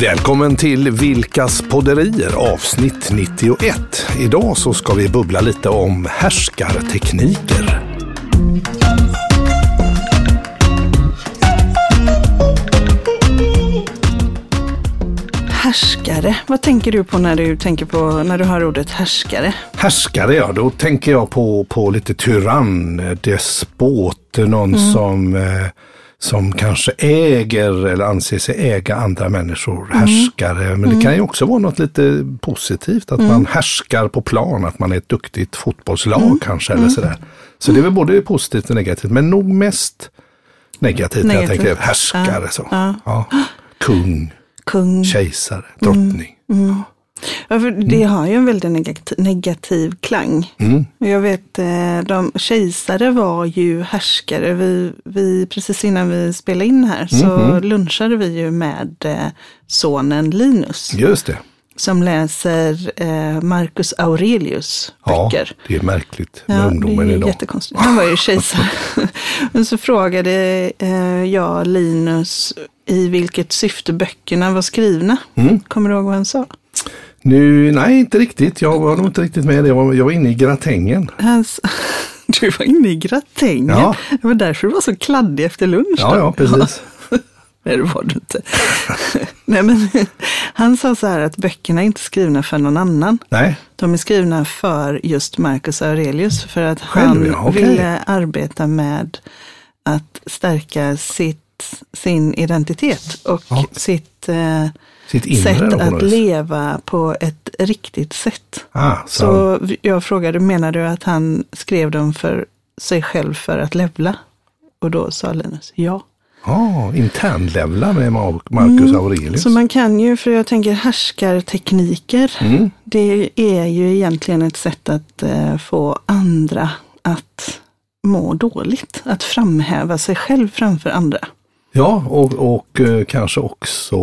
Välkommen till Vilkas podderier avsnitt 91. Idag så ska vi bubbla lite om härskartekniker. Härskare, vad tänker du på när du tänker på när du hör ordet härskare? Härskare, ja, då tänker jag på, på lite tyrann, despot, någon Mm. som, eh, som kanske äger eller anser sig äga andra människor, Mm. härskare. Men det kan ju också vara något lite positivt, att man härskar på plan, att man är ett duktigt fotbollslag Mm. kanske eller sådär. Så det är väl både positivt och negativt, men nog mest negativt, när jag Negativt. tänker härskare. Så. Ja. Ja. Kung, Kung. kejsare, drottning. Ja, för det har ju en väldigt negativ, negativ klang. Mm. Jag vet, eh, de, kejsare var ju härskare. Vi, vi, precis innan vi spelade in här så Mhm. lunchade vi ju med eh, sonen Linus. Just det. Som läser eh, Marcus Aurelius Ja, böcker. det är märkligt med Ja, ungdomen idag. jättekonstigt. Han var ju kejsare. Och så frågade jag Linus i vilket syfte böckerna var skrivna. Mm. Kommer du ihåg vad han sa? Nu, nej inte riktigt. Jag var nog inte riktigt med. Jag var, jag var inne i gratängen. S- du var inne i gratängen. Ja. Det var därför du var så kladdig efter lunch. Ja, då. ja, precis. Nej, det var du inte. Nej, men han sa så här att böckerna är inte skrivna för någon annan. Nej, De är skrivna för just Marcus Aurelius för att Själv, han ja, okej. ville arbeta med att stärka sitt, sin identitet och Ja. sitt eh, sätt att leva på ett riktigt sätt. Ah, så, Så jag frågade, menar du att han skrev dem för sig själv för att levla? Och då sa Linus ja. ah, internlevla med Mar- Marcus Aurelius. Mm. Så man kan ju, för jag tänker härskartekniker, Mm. det är ju egentligen ett sätt att eh, få andra att må dåligt. Att framhäva sig själv framför andra. Ja, och, och eh, kanske också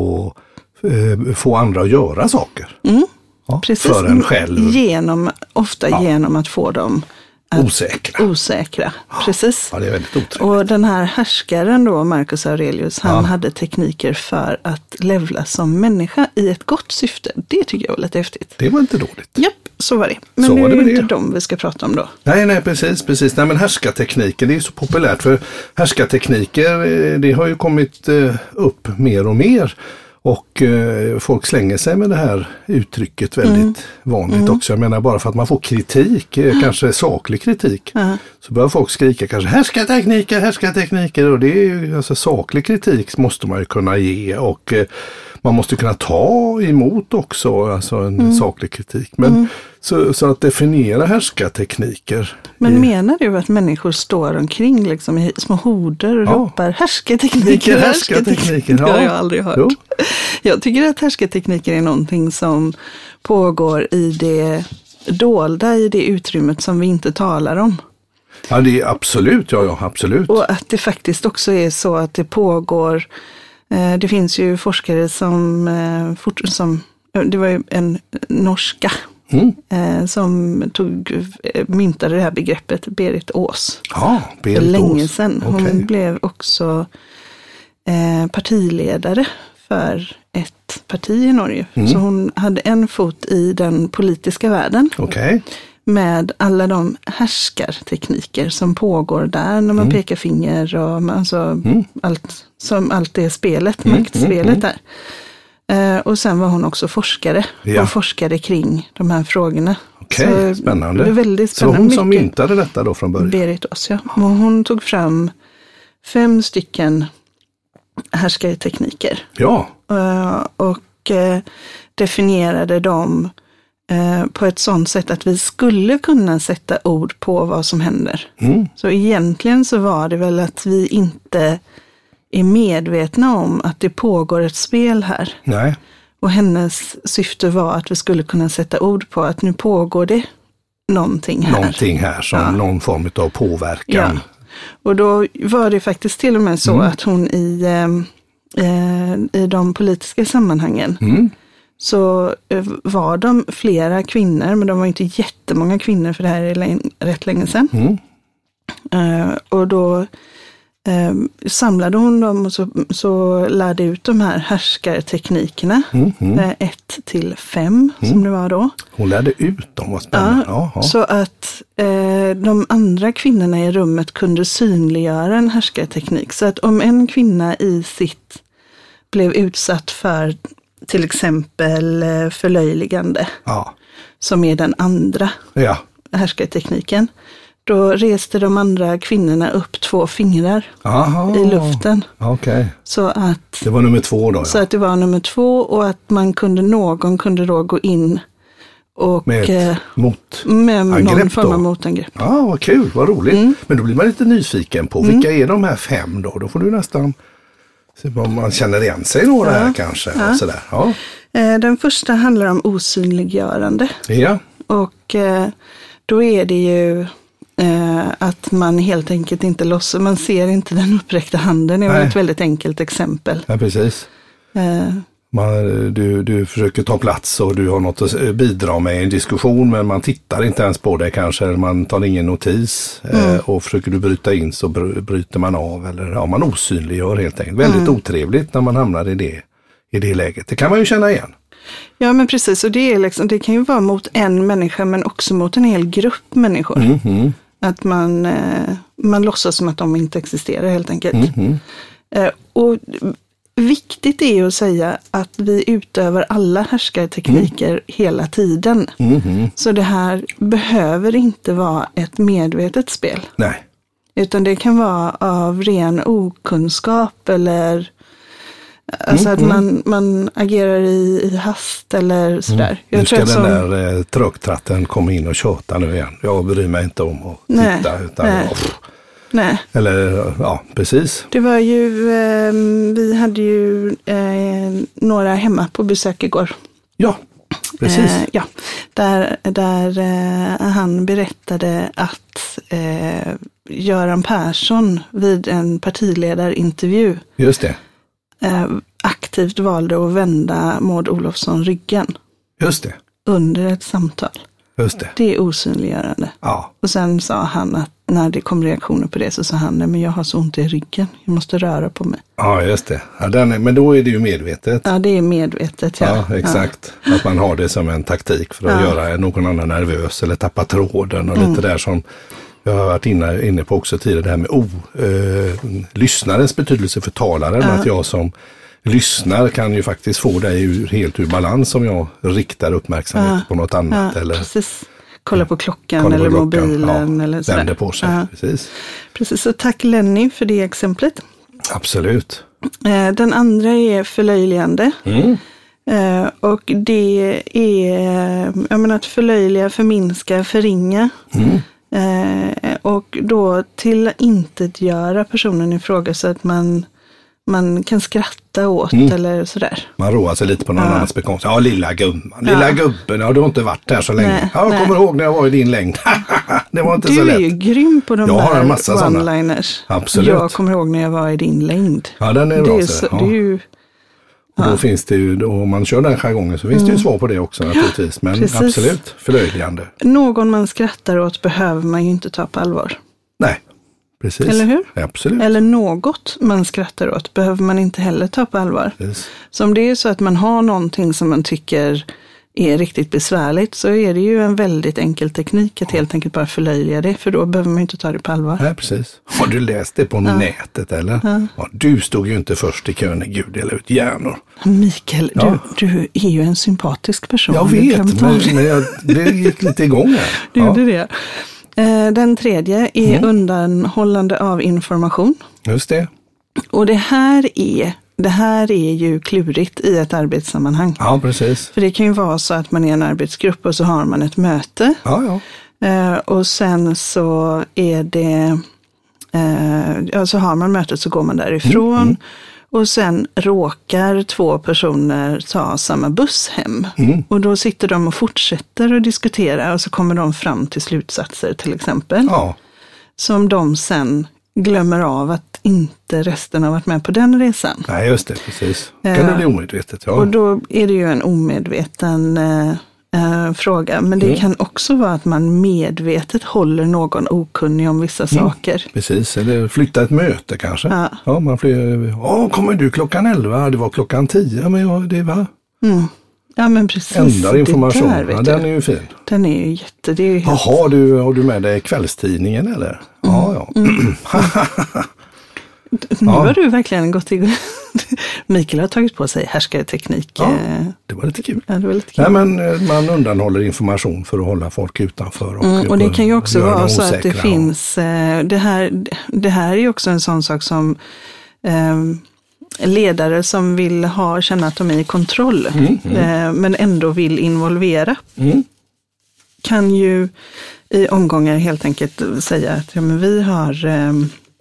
eh, få andra att göra saker. Mm, Ja, precis. För en själv Genom, ofta Ja. genom att få dem att- osäkra. osäkra. Precis. Ja, det är väldigt otrevligt. Och den här härskaren då, Marcus Aurelius, han Ja. hade tekniker för att levla som människa i ett gott syfte. Det tycker jag var lite häftigt. Det var inte dåligt. Japp, så var det. Men Så nu är det inte det. dem vi ska prata om då. Nej, nej, precis, precis. Nej, men härskartekniker, det är så populärt för härskartekniker, eh, det har ju kommit eh, upp mer och mer. Och eh, folk slänger sig med det här uttrycket väldigt vanligt också. Jag menar bara för att man får kritik, eh, kanske saklig kritik, så börjar folk skrika kanske härskartekniker, härskartekniker och det är ju alltså saklig kritik måste man ju kunna ge och eh, man måste kunna ta emot också, alltså en saklig kritik. Men så, så att definiera härskartekniker. Men i- menar du att människor står omkring liksom i små horder och Ja. ropar härskartekniker, härskartekniker? Det har jag aldrig hört. Jo. Jag tycker att härskartekniker är någonting som pågår i det dolda, i det utrymmet som vi inte talar om. Ja, det är absolut, ja, ja, absolut. Och att det faktiskt också är så att det pågår, eh, det finns ju forskare som, eh, fort, som det var ju en norska Mm. eh, som tog, eh, myntade det här begreppet, Berit Ås, Ja, Berit länge Ås. sedan. Hon Okej. blev också eh, partiledare för ett parti i Norge. Mm. Så hon hade en fot i den politiska världen Okej, med alla de härskartekniker som pågår där när man Mm. pekar finger och alltså allt, som allt det spelet, maktspelet mm, där. Eh, och sen var hon också forskare Ja. och forskade kring de här frågorna. okej, Så spännande. Det väldigt Så spännande. hon som myntade detta då från början? Berit Ås, ja. Och hon tog fram fem stycken härskartekniker. Ja, Eh, och eh, definierade dem på ett sådant sätt att vi skulle kunna sätta ord på vad som händer. mm. Så egentligen så var det väl att vi inte är medvetna om att det pågår ett spel här. nej, Och hennes syfte var att vi skulle kunna sätta ord på att nu pågår det någonting här. någonting här som Ja. någon form av påverkan. Ja. Och då var det faktiskt till och med så att hon i, eh, eh, i de politiska sammanhangen Mm. så eh, var de flera kvinnor, men de var inte jättemånga kvinnor för det här är rätt länge sedan. Mm. Eh, och då eh, samlade hon dem och så, så lärde ut de här härskarteknikerna. Mm, mm. Eh, ett till fem som det var då. Hon lärde ut dem, vad spännande. Ja, ja. Så att eh, de andra kvinnorna i rummet kunde synliggöra en härskarteknik. Så att om en kvinna i sitt blev utsatt för till exempel eh, förlöjligande, ja. som är den andra ja. härskartekniken, då reste de andra kvinnorna upp två fingrar Aha. i luften. Okej, Så att, det var nummer två då. så Ja. att det var nummer två och att man kunde, någon kunde då gå in och Med eh, ett mot. med någon form av motangrepp. Ja, vad kul, vad roligt. Mm. Men då blir man lite nyfiken på vilka är de här fem då? Då får du nästan se om man känner igen sig några här kanske. Och sådär. Ja. Eh, Den första handlar om osynliggörande. ja, Och eh, då är det ju eh, att man helt enkelt inte låtsas, man ser inte den uppräckta handen. Det är Nej. ett väldigt enkelt exempel. ja precis. Eh, Man, du, du försöker ta plats och du har något att bidra med i en diskussion men man tittar inte ens på det kanske. eller Man tar ingen notis eh, och försöker du bryta in så br- bryter man av eller ja, man osynliggör helt enkelt. Väldigt otrevligt när man hamnar i det, i det läget. Det kan man ju känna igen. Ja men precis, och det, är liksom, det kan ju vara mot en människa men också mot en hel grupp människor. Mhm. Att man, eh, man låtsas som att de inte existerar helt enkelt. Mhm. Eh, och viktigt är ju att säga att vi utövar alla härskartekniker hela tiden. Mhm. Så det här behöver inte vara ett medvetet spel. Nej, Utan det kan vara av ren okunskap eller alltså Mm, att man, man agerar i, i hast eller sådär. nu ska den som- där eh, trucktratten komma in och tjata nu igen. Jag bryr mig inte om att Nej, titta. Utan, nej. Nej, eller ja, precis. det var ju, eh, vi hade ju eh, några hemma på besök igår. Ja, precis. Eh, ja, där, där eh, han berättade att eh, Göran Persson vid en partiledarintervju Just det. Eh, aktivt valde att vända Maud Olofsson ryggen Just det. under ett samtal. Just det. Det är osynliggörande. Ja, Och sen sa han att när det kom reaktioner på det så sa han, nej men jag har så ont i ryggen, jag måste röra på mig. ja just det. Ja, den är, men då är det ju medvetet. Ja, det är medvetet. Ja, Ja, exakt. Att man har det som en taktik för att Ja. Mm. göra någon annan nervös eller tappa tråden och lite där som jag har varit inne, inne på också tidigare, det här med o, eh, lyssnarens betydelse för talaren. Att jag som lyssnar kan ju faktiskt få dig ur, helt ur balans om jag riktar uppmärksamhet Ja. på något Ja, annat. eller precis. Kolla på klockan kollar på eller klockan. mobilen ja, eller sådär. Vänder på sig. Ja, Precis. precis, så tack Lenny för det exemplet. Absolut. Eh, Den andra är förlöjligande. Mm. Eh, Och det är jag menar, att förlöjliga, förminska, förringa. Mm. Eh, Och då till intet göra personen i fråga så att man, man kan skratta åt Mm. eller sådär. Man roar sig lite på någon Ja. annans bekostnad. Ja, lilla gumman. Lilla Ja. gubben. Ja, du har inte varit där så länge. Nej, ja, jag nej. kommer ihåg när jag var i din längd. det var inte så Du är lätt. ju grym på de Jag där one-liners. Absolut. Jag kommer ihåg när jag var i din längd. Ja, den är Det bra. är, så. det är ju, Och Då finns det ju, om man kör den jargongen så finns det ju svar på det också naturligtvis. Men Mm. precis. absolut, förlöjligande. någon man skrattar åt behöver man ju inte ta på allvar. Nej, precis. Eller hur? Absolut. Eller något man skrattar åt behöver man inte heller ta på allvar. Precis. Så om det är så att man har någonting som man tycker är riktigt besvärligt så är det ju en väldigt enkel teknik att helt enkelt bara förlöjliga det. För då behöver man inte ta det på allvar. Nej, precis. Har du läst det på nätet eller? Ja. du stod ju inte först i kön när Gud delade ut hjärnor. Mikael, Ja. du, du är ju en sympatisk person. Jag vet, men, det. men jag, det gick lite igång här. Du Ja, gjorde det. Eh, Den tredje är Mm. undanhållande av information. just det. Och det här, är, det här är ju klurigt i ett arbetssammanhang. Ja, precis. För det kan ju vara så att man är en arbetsgrupp och så har man ett möte. Ja, ja. Eh, och sen så är det, eh, ja, så har man mötet så går man därifrån. Och sen råkar två personer ta samma buss hem. Och då sitter de och fortsätter att diskutera och så kommer de fram till slutsatser till exempel. ja. Som de sen glömmer av att inte resten har varit med på den resan. Nej, just det, precis. Kan det bli omedvetet? Ja. Och då är det ju en omedveten eh, eh, fråga. Men det Mm. kan också vara att man medvetet håller någon okunnig om vissa Mm. saker. Precis, eller flytta ett möte kanske. Ja. Ja, man flyr, ja, kommer du klockan 11? Det var klockan 10. Men ja, det var Mm. Ja men precis. ändrar Det information. där, vet ja, den är ju fin. Den är ju jätte... Det är ju helt... Jaha, du, har du med dig kvällstidningen eller? Ja, ja. Mm. Nu har du verkligen gått igång. Mikael har tagit på sig härskarteknik. Ja. Eh, Det var lite kul. Ja, det var lite kul. Nej, men eh, man undanhåller information för att hålla folk utanför. Och, Mm, och det kan ju också vara så att det finns, eh, det här, det här är ju också en sån sak som eh, ledare som vill ha, känna att de är i kontroll, eh, men ändå vill involvera, Mm. kan ju i omgångar helt enkelt säga att ja, men vi har eh,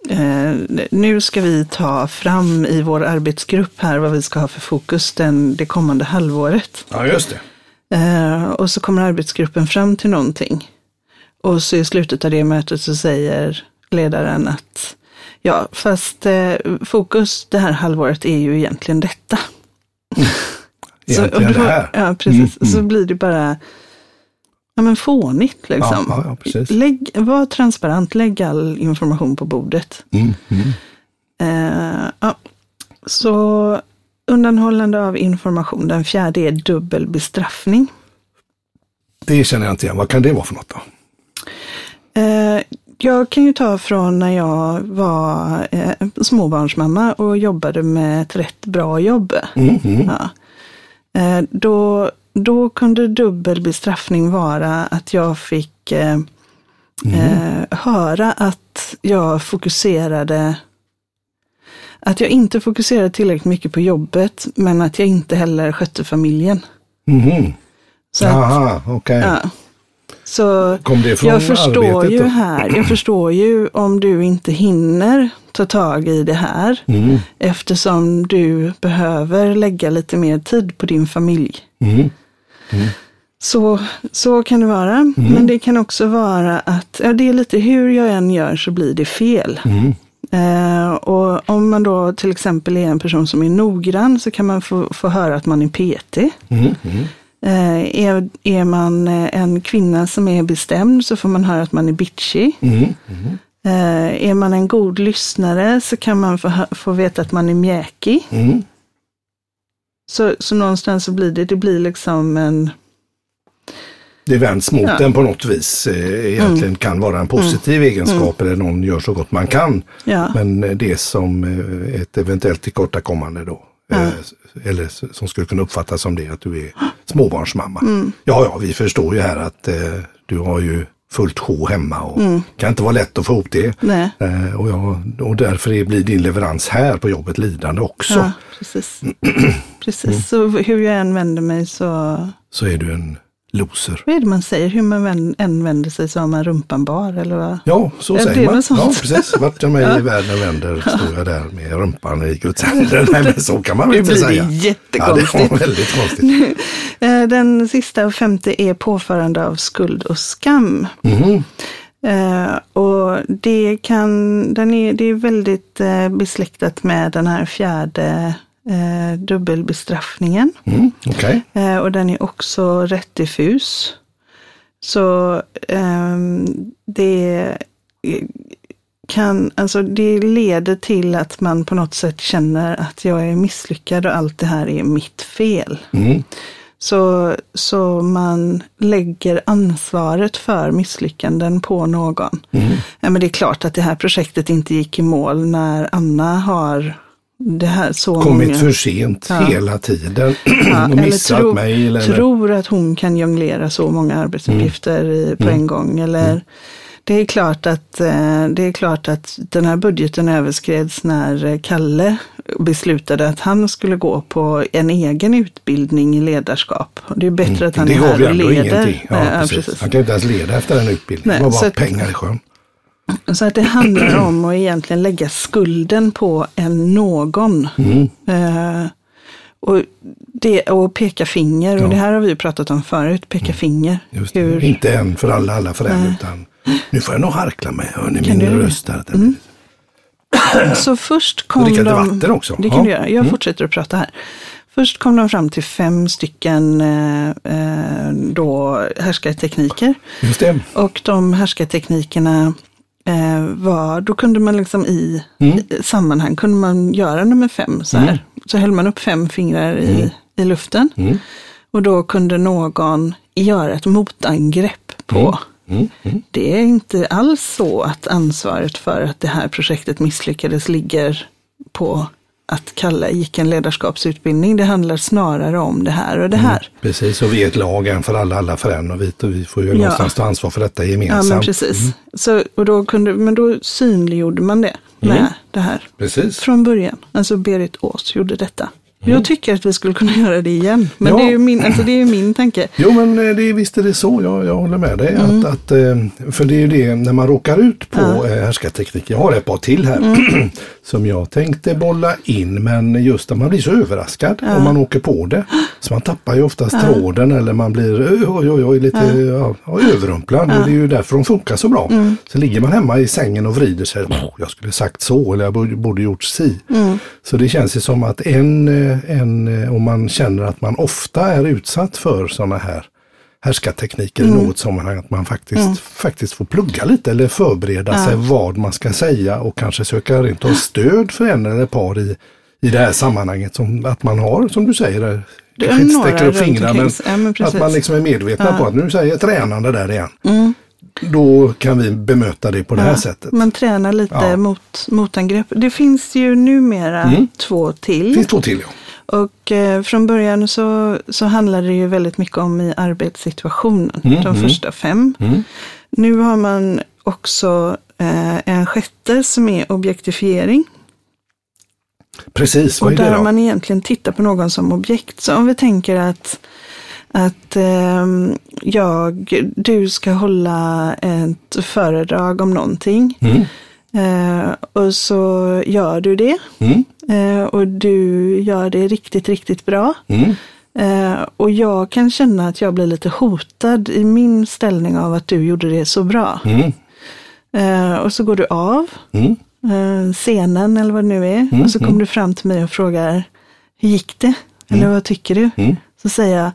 Eh, nu ska vi ta fram i vår arbetsgrupp här vad vi ska ha för fokus den, det kommande halvåret. Ja, just det. Eh, och så kommer arbetsgruppen fram till någonting. Och så i slutet av det mötet så säger ledaren att ja, fast eh, fokus det här halvåret är ju egentligen detta. Egentligen och då, det här. Ja, precis. Mm, Så blir det bara ja, men fånigt liksom. Ja, ja, precis. Lägg, var transparent, lägg all information på bordet. Mm, mm. Eh, ja. Så undanhållande av information. Den fjärde är dubbel bestraffning. Det känner jag inte igen. Vad kan det vara för något då? Eh, jag kan ju ta från när jag var eh, småbarnsmamma och jobbade med ett rätt bra jobb. Mm, mm. Ja. Eh, då, då kunde dubbel bestraffning vara att jag fick eh, eh, höra att jag fokuserade att jag inte fokuserade tillräckligt mycket på jobbet, men att jag inte heller skötte familjen. Mhm. Så Aha, okej. ja. Så jag förstår ju då? här, jag förstår ju om du inte hinner ta tag i det här Mm, eftersom du behöver lägga lite mer tid på din familj. mm. Så, så kan det vara. Men det kan också vara att ja, det är lite hur jag än gör så blir det fel. Mm. Eh, och om man då till exempel är en person som är noggrann så kan man få, få höra att man är PT. Mm, mm. Eh, är, är man en kvinna som är bestämd så får man höra att man är bitchy. Mm, mm. Eh, är man en god lyssnare så kan man få, få veta att man är mjäkig. Mm. Så, så någonstans så blir det, det blir liksom en, Det vänds mot Ja. den på något vis. Eh, Egentligen kan vara en positiv egenskap eller någon gör så gott man kan. ja, Men eh, det som eh, ett eventuellt tillkortakommande då. eh, Eller som skulle kunna uppfattas som det att du är småbarnsmamma. Mm. Ja, ja, vi förstår ju här att eh, du har ju fullt sjå hemma och Mm. kan inte vara lätt att få ihop det. Eh, och, jag, och därför är- blir din leverans här på jobbet lidande också. Ja, precis. precis. Så hur jag än vänder mig så, Så är du en loser. vad är det man säger? Hur man än vänder sig så har man rumpan bar eller vad? Ja, så det säger är man. Ja, precis. Vart jag mig i världen vänder står jag där med rumpan i Guds händer. Nej, men så kan man väl inte blir säga. det Ja, det jättekonstigt. var väldigt konstigt. Eh, Den sista och femte är påförande av skuld och skam. Mhm. Eh, och det, kan, den är, det är väldigt eh, besläktat med den här fjärde eh, dubbelbestraffningen. Mm, Okej. Eh, och den är också rätt diffus. Så ehm, det kan, alltså det leder till att man på något sätt känner att jag är misslyckad och allt det här är mitt fel. Mm. Så, så man lägger ansvaret för misslyckanden på någon. Mm. Ja, men det är klart att det här projektet inte gick i mål när Anna har det här så Kommit många... för sent Ja. hela tiden Ja, och missat tro- mejl. Eller... tror att hon kan jonglera så många arbetsuppgifter i, på en gång. Eller, det, är klart att, eh, det är klart att den här budgeten överskreds när eh, Kalle beslutade att han skulle gå på en egen utbildning i ledarskap. Det är bättre att han det är här och leder. Ja, Eh, precis. Han kan inte ens leda efter den utbildningen. Nej, det var bara pengar i sjön. Så att det handlar om att egentligen lägga skulden på en någon. Mm. Eh, och, det, och peka finger, och Ja. det här har vi ju pratat om förut, peka finger. Just det. Hur, Inte en för alla, alla för en. Utan nu får jag nog harkla mig. Hör ni min du röst där? Så först kom Och dricka de... vatten också. Det kan Ja. du göra. Jag Mm. fortsätter att prata här. Först kom de fram till fem stycken eh, eh, då härskartekniker. Just det. Och de härskarteknikerna eh, var, då kunde man liksom i, Mm. i sammanhang, kunde man göra nummer fem så här. Mm. Så höll man upp fem fingrar i, i luften. Mm. Och då kunde någon göra ett motangrepp på. Mm. Mm. Det är inte alls så att ansvaret för att det här projektet misslyckades ligger på att Kalle gick en ledarskapsutbildning. Det handlar snarare om det här och det här. Precis, och vi är ett lag, en för alla, alla för en och vi, och vi får ju Ja. någonstans ta ansvar för detta Ja, gemensamt. men precis. Så, och då kunde, men då synliggjorde man det med Mm. det här Precis. från början. Alltså Berit Ås gjorde detta. Jag tycker att vi skulle kunna göra det igen. Men Ja. det är ju min, alltså det är min tanke. Jo men eh, det, visst är det så, jag, jag håller med dig. Att, att, eh, för det är ju det när man råkar ut på Ja. ja. härskarteknik. Jag har ett par till här som jag tänkte bolla in men just när man blir så överraskad om man åker på det. Så man tappar ju oftast tråden eller man blir oj, oj, oj, lite ja. Ja, överrumplad. Och det är ju därför de funkar så bra. Så ligger man hemma i sängen och vrider sig. "Åh, Jag skulle sagt så eller jag borde, borde gjort si. Så det känns ju som att en, eh, en, eh, om man känner att man ofta är utsatt för sådana här härskartekniker i något sammanhang, att man faktiskt, faktiskt får plugga lite eller förbereda sig vad man ska säga och kanske söka rent av stöd för en eller ett par i, i det här sammanhanget. Som att man har, som du säger, där, Det kanske inte sträcker upp fingrarna, men. Ja, men att man liksom är medvetna på att nu säger tränande där igen. Då kan vi bemöta det på det här sättet. Man tränar lite Ja. mot, motangrepp. Det finns ju numera två till. Det finns två till ja. Och eh, från början så, så handlade det ju väldigt mycket om i arbetssituationen, de första fem. Nu har man också eh, en sjätte som är objektifiering. Precis, vad Och är det där då? man egentligen tittar på någon som objekt. Så om vi tänker att, att ehm, jag, du ska hålla ett föredrag om någonting. Mm. Eh, och så gör du det. Mm. Eh, och du gör det riktigt, riktigt bra. Mm. Eh, och jag kan känna att jag blir lite hotad i min ställning av att du gjorde det så bra. Mm. Eh, och så går du av Mm. eh, scenen eller vad det nu är. Mm, och så kommer du fram till mig och frågar, hur gick det? Eller vad tycker du? Så säger jag,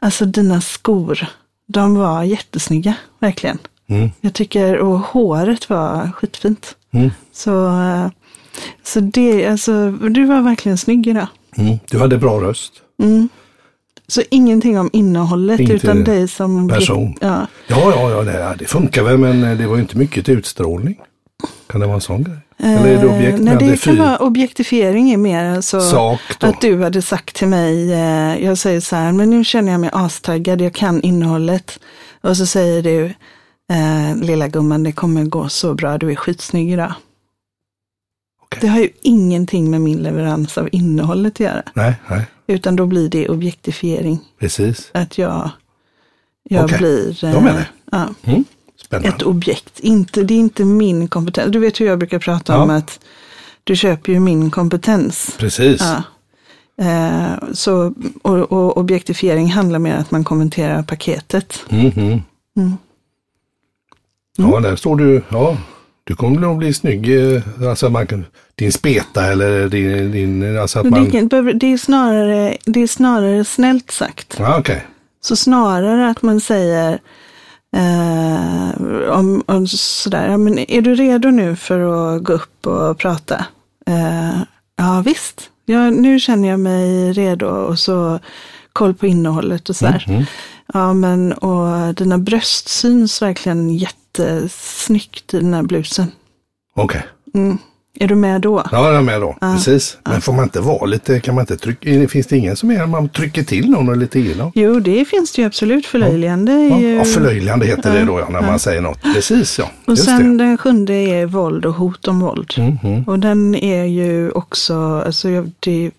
alltså dina skor, de var jättesnygga, verkligen. Mm. Jag tycker, och håret var skitfint. Mm. Så, eh, så det, alltså, du var verkligen snygg idag. Mm. Du hade bra röst. Så ingenting om innehållet Inte utan dig som person. Ja. Ja, ja, ja det, det funkar väl men eh, det var inte mycket till utstrålning. Kan det vara en sån grej? Eller är det objekt Eh, nej, med det kan vara objektifiering är mer alltså sak då? att du hade sagt till mig, eh, jag säger så här, men nu känner jag mig astaggad, jag kan innehållet. Och så säger du, eh, lilla gumman, det kommer gå så bra, du är skitsnygg idag. Okej. Det har ju ingenting med min leverans av innehållet att göra, Nej, nej, utan då blir det objektifiering. precis. Att jag, jag Okej, blir jag med dig. ja, Mm. Spännande. ett objekt. Inte, det är inte min kompetens. Du vet hur jag brukar prata Ja. om att du köper ju min kompetens. Precis. Ja. Eh, så, och, och objektifiering handlar mer om att man kommenterar paketet. Mhm. Mm. Ja, där står du. Ja, du kommer nog bli snygg. eh, Alltså man kan, din speta eller din, din alltså att det, man... behöver- det, är snarare, det är snarare snällt sagt. Ja, okej. Så snarare att man säger eh, om, om sådär, ja, men är du redo nu för att gå upp och prata? Eh, ja visst, ja, nu känner jag mig redo och så koll på innehållet och sådär. Mm. Ja men och dina bröst syns verkligen jättesnyggt i den här blusen. Okej. Mm. Är du med då? Ja, jag är med då. Precis. Men får man inte vara lite, kan man inte trycka, finns det ingen som är, man trycker till någon och lite elak? Jo, det finns det ju absolut. Förlöjligande Ja, ju... ja, förlöjligande heter det då ja, när man säger något. Precis ja. Och Just sen det. den sjunde är våld och hot om våld. Mhm. Och den är ju också, alltså det,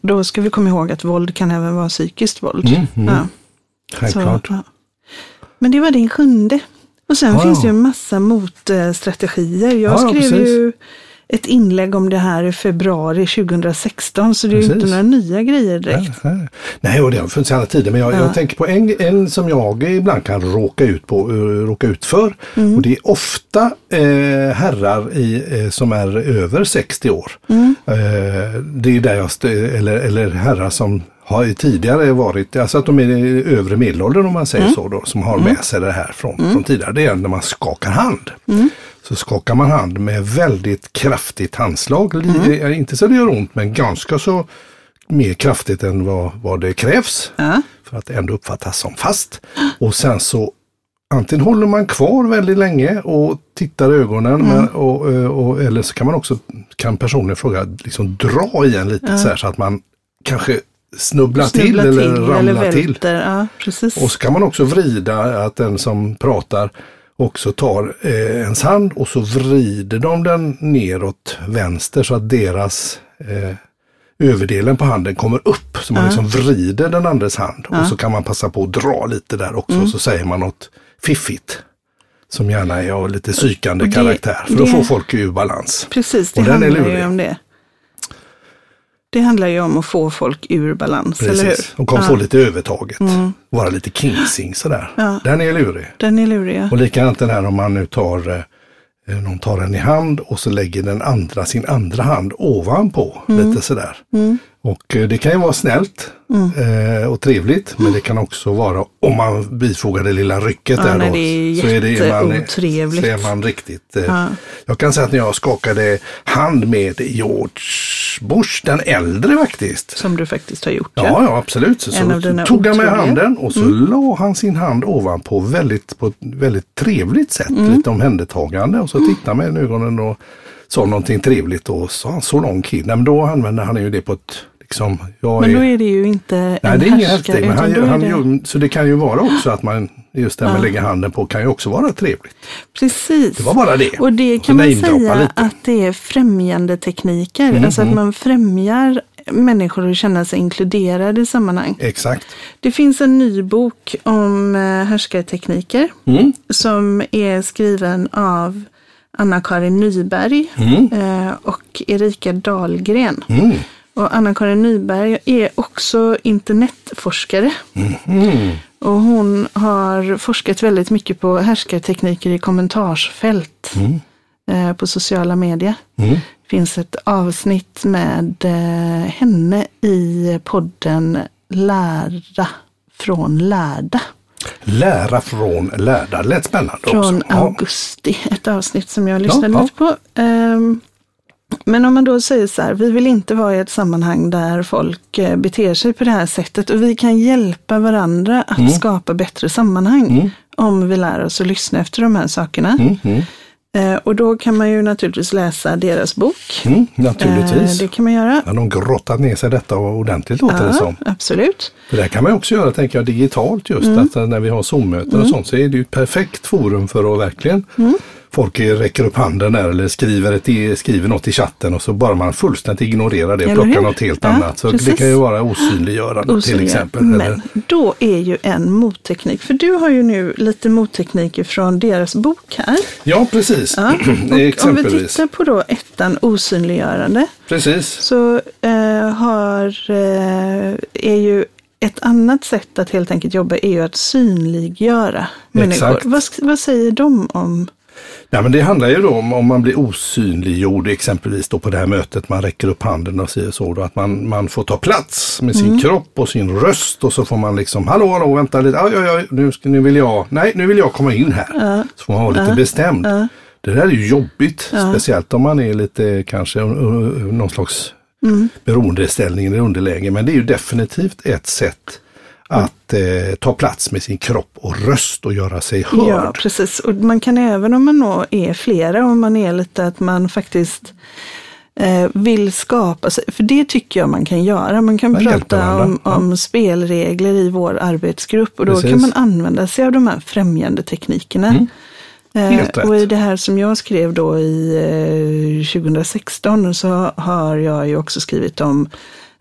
då ska vi komma ihåg att våld kan även vara psykiskt våld. Mhm. Ja, så, Självklart. ja. Men det var din sjunde. Och sen Ja, finns ja. det ju en massa motstrategier. Jag Ja, ja, skrev precis. ju ett inlägg om det här i februari 2016, så det är ju Precis. inte några nya grejer direkt. Nej, nej. Nej, och det har funnits hela tiden. Men jag, Ja. jag tänker på en, en som jag ibland kan råka ut, på, eh, råka ut för. Mm. Och det är ofta eh, herrar i, eh, som är över 60 år. Mm. Eh, det är där jag, eller, eller herrar som har ju tidigare varit, alltså att de är i övre medelåldern om man säger Mm. så då, som har med sig det här från, från tidigare. Det är när man skakar hand. Mm. Så skakar man hand med väldigt kraftigt handslag. Mm. eh, Inte så det gör ont men ganska så mer kraftigt än vad, vad det krävs för att ändå uppfattas som fast. Och sen så antingen håller man kvar väldigt länge och tittar i ögonen Mm. men, och, eh, och, eller så kan man också, kan personen i fråga liksom dra igen lite så här så att man kanske snubblar, till Snubblar eller till ramlar eller till. Ja. Och så kan man också vrida att den som pratar också tar eh, ens hand och så vrider de den neråt vänster så att deras eh, överdelen på handen kommer upp. Så man liksom vrider den andres hand. Och så kan man passa på att dra lite där också. Mm. Så säger man något fiffigt. Som gärna är av lite psykande det- karaktär. För det- då får folk ur balans. Precis, det Och den är handlar ju om det. Det handlar ju om att få folk ur balans, eller hur? Mm. Precis. Och kommer få lite övertaget. Vara lite kingsing sådär. Ja. Den är lurig. Den är lurig, ja. Och likadant den här om man nu tar, eh, någon tar en i hand och så lägger den andra sin andra hand ovanpå. Mm. Lite sådär. Och eh, det kan ju vara snällt Mm. eh, och trevligt. Men det kan också vara, om man bifogar det lilla rycket Ja, där nej, då. är så är det man, jätteotrevligt. så är man riktigt. Eh, Ja. Jag kan säga att när jag skakade hand med George Bush, den äldre faktiskt. Som du faktiskt har gjort. Ja, ja absolut. Så, så tog han med handen och så la han sin hand ovanpå väldigt, på ett väldigt trevligt sätt. Lite omhändertagande och så tittade han med ögonen och sa någonting trevligt och sa så lång kid. Nej, men då använde han ju det på ett, liksom, jag Men då är, det ju inte Nej, en det är ingen häftig, men han, han, det... så det kan ju vara också att man, just det här med att lägga handen på kan ju också vara trevligt. Precis. Det var bara det. Och det kan man säga lite. att det är främjande tekniker. Mm, Alltså att man främjar människor att känna sig inkluderade i sammanhang. Exakt. Det finns en ny bok om eh, härskartekniker Mm. som är skriven av Anna-Karin Nyberg eh, och Erika Dahlgren. Mm. Och Anna-Karin Nyberg är också internetforskare. Mm. Och hon har forskat väldigt mycket på härskartekniker i kommentarsfält eh, på sociala medier. Mm. Det finns ett avsnitt med eh, henne i podden Lära från lärda. Lära från lärda, lät spännande Från också. Ja. augusti, ett avsnitt som jag lyssnade ja. lite på. Ehm, Men om man då säger så här, vi vill inte vara i ett sammanhang där folk eh, beter sig på det här sättet och vi kan hjälpa varandra att Mm. skapa bättre sammanhang om vi lär oss att lyssna efter de här sakerna. Mm, mm, Eh, Och då kan man ju naturligtvis läsa deras bok. mm, Eh, naturligtvis. Det kan man göra. Ja, de grottat ner sig detta ordentligt låter det Ja, som. absolut. Det där kan man också göra, tänker jag, digitalt just. Mm. Att eh, när vi har Zoom-möten och sånt så är det ju ett perfekt forum för att verkligen Mm. Folk räcker upp handen där eller skriver, ett, skriver något i chatten och så bara man fullständigt ignorerar det och plockar något helt Ja, annat. Så det precis. kan ju vara osynliggörande till Osynliga. exempel. Men Eller, då är ju en motteknik, för du har ju nu lite mottekniker från deras bok här. ja, precis. Ja. Om vi tittar på då ettan osynliggörande Precis. så eh, har, eh, är ju ett annat sätt att helt enkelt jobba är ju att synliggöra människor. Vad, vad säger de om? Ja, men det handlar ju då om om man blir osynliggjord exempelvis då på det här mötet. Man räcker upp handen och säger så. Då, att man, man får ta plats med sin Mm. kropp och sin röst och så får man liksom hallå, hallå, vänta lite. Aj, aj, aj, nu, ska, nu vill jag, nej, nu vill jag komma in här. Så får man vara lite bestämd. Det där är ju jobbigt, speciellt om man är lite kanske någon slags Mm. beroendeställning eller underläge. Men det är ju definitivt ett sätt att eh, ta plats med sin kropp och röst och göra sig hörd. Ja, precis. Och man kan även om man då är flera, om man är lite att man faktiskt eh, vill skapa sig, för det tycker jag man kan göra. Man kan Man prata varandra, om, ja. om spelregler i vår arbetsgrupp och då Precis. kan man använda sig av de här främjande teknikerna. Mm. Helt Eh, och i det här som jag skrev då i eh, 2016 så har jag ju också skrivit om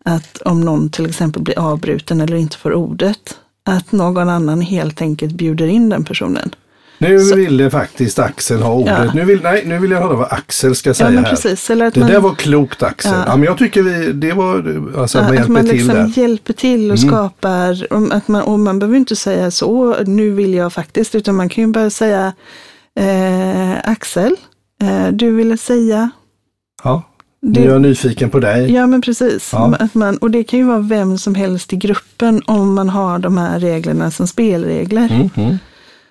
att om någon till exempel blir avbruten eller inte får ordet, att någon annan helt enkelt bjuder in den personen. Nu Så- ville faktiskt Axel ha ordet. Ja. Nu, vill, nej, nu vill jag höra vad Axel ska säga men här. precis. Eller att Det man, där var klokt Axel. Ja. Ja. men jag tycker vi, det var, alltså att man Ja, hjälper att man till liksom där. hjälper till och Mm. skapar, att man, och man behöver inte säga så, nu vill jag faktiskt, utan man kan ju bara säga eh, Axel, eh, du ville säga, Ja. Det- Nu är jag nyfiken på dig. ja men precis, Ja. att man, och det kan ju vara vem som helst i gruppen om man har de här reglerna som spelregler. Mm, mm.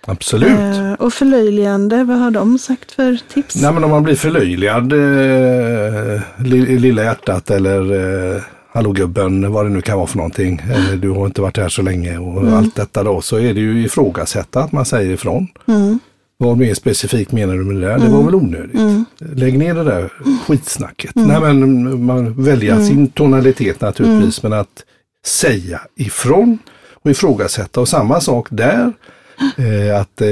Absolut. Eh, och förlöjligande, vad har de sagt för tips? Nej men om man blir förlöjligad, eh, li- lilla hjärtat eller eh, hallå gubben, vad det nu kan vara för någonting. Eller du har inte varit här så länge och Mm. allt detta då. Så är det ju ifrågasätta att man säger ifrån. Mm. Vad mer specifikt menar du med det där? Det var väl onödigt. Mm. Lägg ner det där skitsnacket. Nej men man välja sin tonalitet naturligtvis. Men att säga ifrån och ifrågasätta. Och samma sak där. Eh, att eh,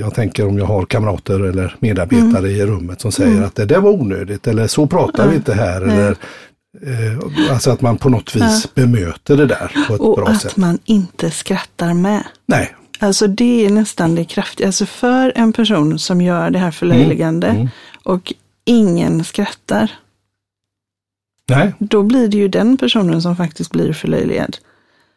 jag tänker om jag har kamrater eller medarbetare i rummet som säger att det där var onödigt eller så pratar vi inte här. Eller, eh, alltså att man på något vis bemöter det där på ett Och bra att sätt. man inte skrattar med. Nej, Alltså det är nästan det kraftiga. Alltså för en person som gör det här förlöjligande Mm, mm. och ingen skrattar, nej, då blir det ju den personen som faktiskt blir förlöjligad.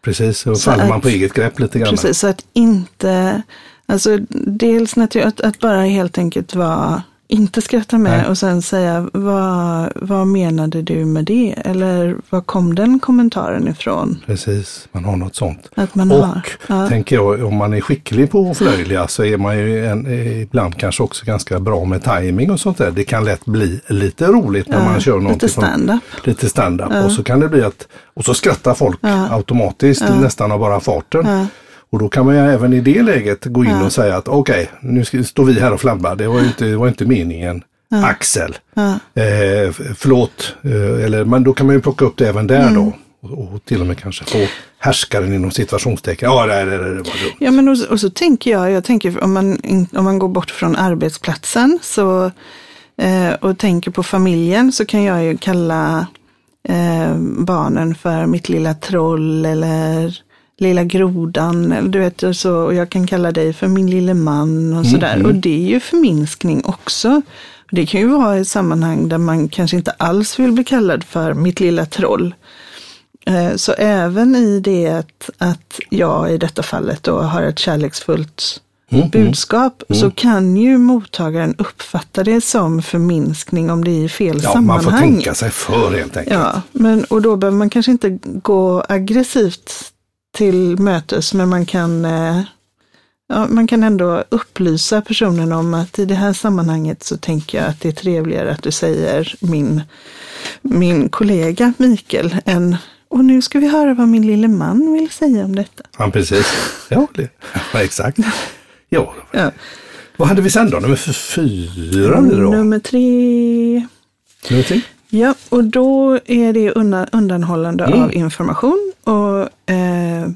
precis. Så faller man att- på eget grepp lite grann. Precis, så att inte, alltså dels att, att bara helt enkelt vara, inte skratta med Nej. och sen säga vad, vad menade du med det? Eller var kom den kommentaren ifrån? Precis, man har något sånt. Att man Och har. Ja. tänker jag, om man är skicklig på att förlöjliga så är man ju en, ibland kanske också ganska bra med timing och sånt där. Det kan lätt bli lite roligt när Ja, man kör någonting. Lite stand-up. Lite stand-up. Och så kan det bli att, och så skrattar folk Ja. automatiskt nästan av bara farten. Ja. Och då kan man ju även i det läget gå in och säga att okej, nu ska, står vi här och flabbar. Det var inte, var inte meningen. Axel. Ja. Eh, förlåt. Eh, eller, men då kan man ju plocka upp det även där Mm. då. Och, och till och med kanske få härskaren inom situationstecken. Ja, det, det, det, var dumt. Ja, men och, och så tänker jag, jag tänker om man, om man går bort från arbetsplatsen så, eh, och tänker på familjen så kan jag ju kalla eh, barnen för mitt lilla troll eller lilla grodan. Eller du vet, så, och jag kan kalla dig för min lille man och sådär. Och det är ju förminskning också. Det kan ju vara i sammanhang där man kanske inte alls vill bli kallad för mitt lilla troll. Eh, Så även i det att, att jag i detta fallet då har ett kärleksfullt Mm, budskap så kan ju mottagaren uppfatta det som förminskning om det är i fel Ja, man får sammanhang. tänka sig för helt enkelt. Ja, men, och då behöver man kanske inte gå aggressivt till mötes, men man kan, eh, ja, man kan ändå upplysa personen om att i det här sammanhanget så tänker jag att det är trevligare att du säger min, min kollega Mikael än och nu ska vi höra vad min lille man vill säga om detta. Ja, precis. Ja, ja exakt. Ja, Ja. vad hade vi sen då? Nummer fyra? Nummer tre. Nummer tre? Ja, och då är det undan, undanhållande Mm. av information. Och eh,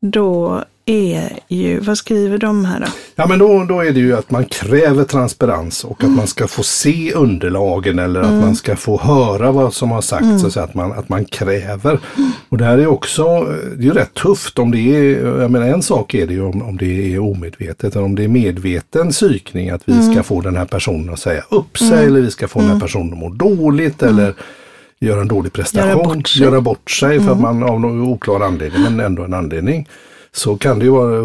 då är ju, vad skriver de här då? Ja men då, då är det ju att man kräver transparens och att man ska få se underlagen eller att man ska få höra vad som har sagts. Så att, man, att man kräver. Och det här är också, det är ju rätt tufft om det är, jag menar en sak är det ju om, om det är omedvetet, eller om det är medveten psykning att vi ska få den här personen att säga upp sig eller vi ska få den här personen att må dåligt eller göra en dålig prestation, Göra bort sig. göra bort sig för att man av någon oklar anledning, men ändå en anledning. Så kan det ju vara,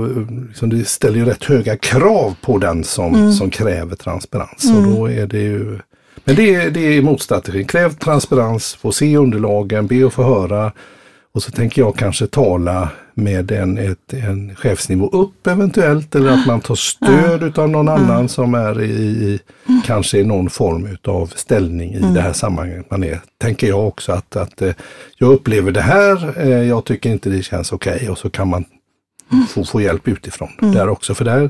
liksom det ställer ju rätt höga krav på den som, som kräver transparens. Och då är det ju, men det är, det är motstrategin. Kräv transparens, få se underlagen, be att få höra. Och så tänker jag kanske tala med en, ett, en chefsnivå upp eventuellt eller att man tar stöd utav någon annan som är i, i kanske i någon form utav ställning i det här sammanhanget man är. Tänker jag också att, att eh, jag upplever det här, eh, jag tycker inte det känns okej och så kan man få, få hjälp utifrån där också. För där,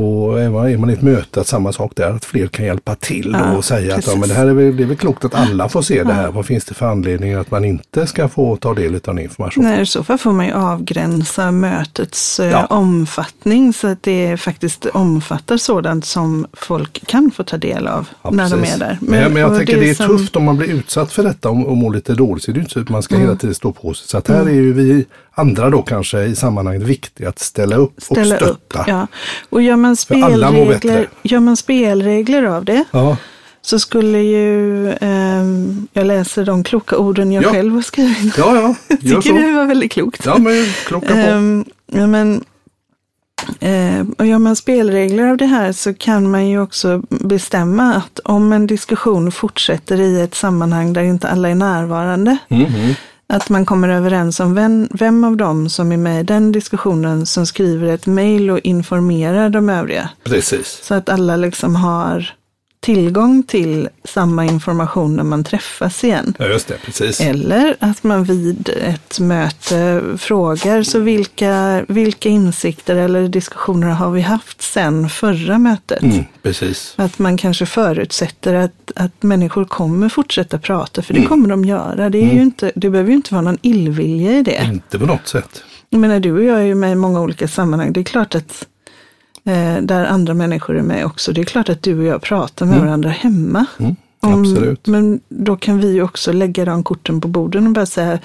Och är man i ett möte, att samma sak där, att fler kan hjälpa till Ja, och säga precis. att ja, men det här är väl, det är väl klokt att alla får se det här. Vad finns det för anledning att man inte ska få ta del av den informationen? Nej, i så fall får man ju avgränsa mötets eh, omfattning så att det faktiskt omfattar sådant som folk kan få ta del av när de precis. är där. Men, men jag tänker det är som- tufft om man blir utsatt för detta och, och mår lite dåligt. Så det är inte så att man ska Mm. hela tiden stå på sig. Så att här är ju vi andra då kanske i sammanhanget viktiga att ställa upp ställa och stötta. upp. Ja. Och gör man, bättre. spelregler, gör man spelregler av det Ja, så skulle ju, ehm, jag läser de kloka orden jag Ja. själv har skrivit. ja, ja Jag tycker det så. var väldigt klokt. Ja, men klocka på. Ja, men, eh, och gör man spelregler av det här så kan man ju också bestämma att om en diskussion fortsätter i ett sammanhang där inte alla är närvarande, Mhm. Att man kommer överens om vem, vem av dem som är med i den diskussionen som skriver ett mejl och informerar de övriga. Precis. Så att alla liksom har tillgång till samma information när man träffas igen. Ja, just det. Precis. Eller att man vid ett möte frågar så vilka, vilka insikter eller diskussioner har vi haft sen förra mötet? Mm, precis. Att man kanske förutsätter att, att människor kommer fortsätta prata, för det Mm. kommer de göra. Det, är ju inte, det behöver ju inte vara någon illvilja i det. Inte på något sätt. Jag menar, du och jag är ju med i många olika sammanhang. Det är klart att eh, där andra människor är med också. Det är klart att du och jag pratar med varandra hemma. Mm, Om- absolut. Men då kan vi ju också lägga de korten på borden och bara säga,